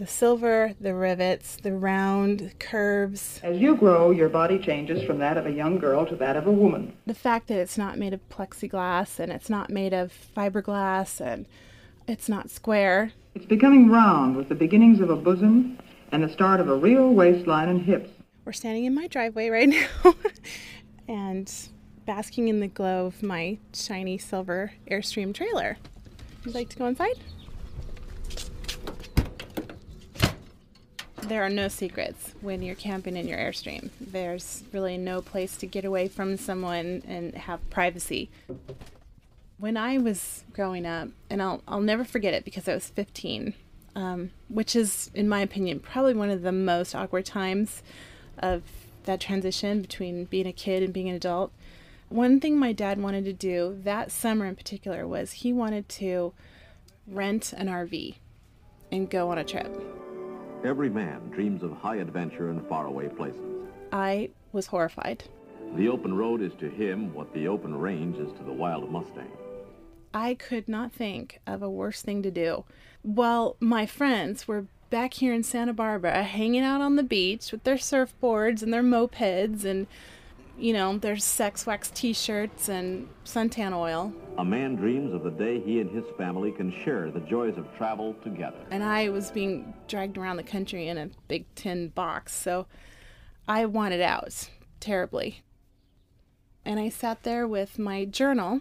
The silver, the rivets, the round curves. As you grow, your body changes from that of a young girl to that of a woman. The fact that it's not made of plexiglass and it's not made of fiberglass and it's not square. It's becoming round with the beginnings of a bosom and the start of a real waistline and hips. We're standing in my driveway right now and basking in the glow of my shiny silver Airstream trailer. Would you like to go inside? There are no secrets when you're camping in your Airstream. There's really no place to get away from someone and have privacy. When I was growing up, and I'll, I'll never forget it because I was 15, um, which is, in my opinion, probably one of the most awkward times of that transition between being a kid and being an adult. One thing my dad wanted to do that summer in particular was he wanted to rent an RV and go on a trip. Every man dreams of high adventure in faraway places. I was horrified. The open road is to him what the open range is to the wild Mustang. I could not think of a worse thing to do. While my friends were back here in Santa Barbara hanging out on the beach with their surfboards and their mopeds and you know, there's sex wax t-shirts and suntan oil. A man dreams of the day he and his family can share the joys of travel together. And I was being dragged around the country in a big tin box, so I wanted out terribly. And I sat there with my journal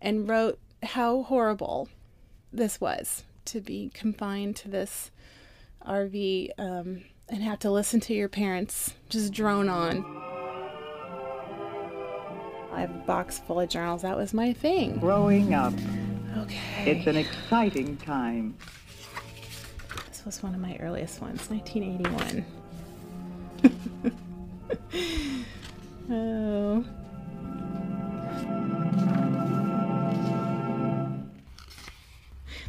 and wrote how horrible this was to be confined to this RV um, and have to listen to your parents just drone on. I have a box full of journals. That was my thing. Growing up. Okay. It's an exciting time. This was one of my earliest ones, 1981. oh.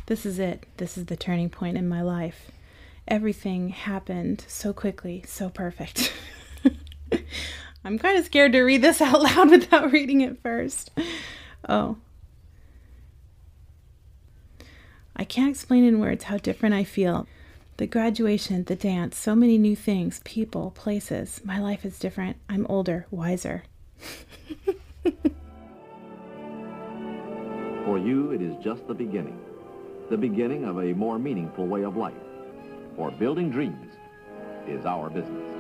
This is it. This is the turning point in my life. Everything happened so quickly, so perfect. I'm kind of scared to read this out loud without reading it first. Oh. I can't explain in words how different I feel. The graduation, the dance, so many new things, people, places. My life is different. I'm older, wiser. For you, it is just the beginning. The beginning of a more meaningful way of life. For building dreams is our business.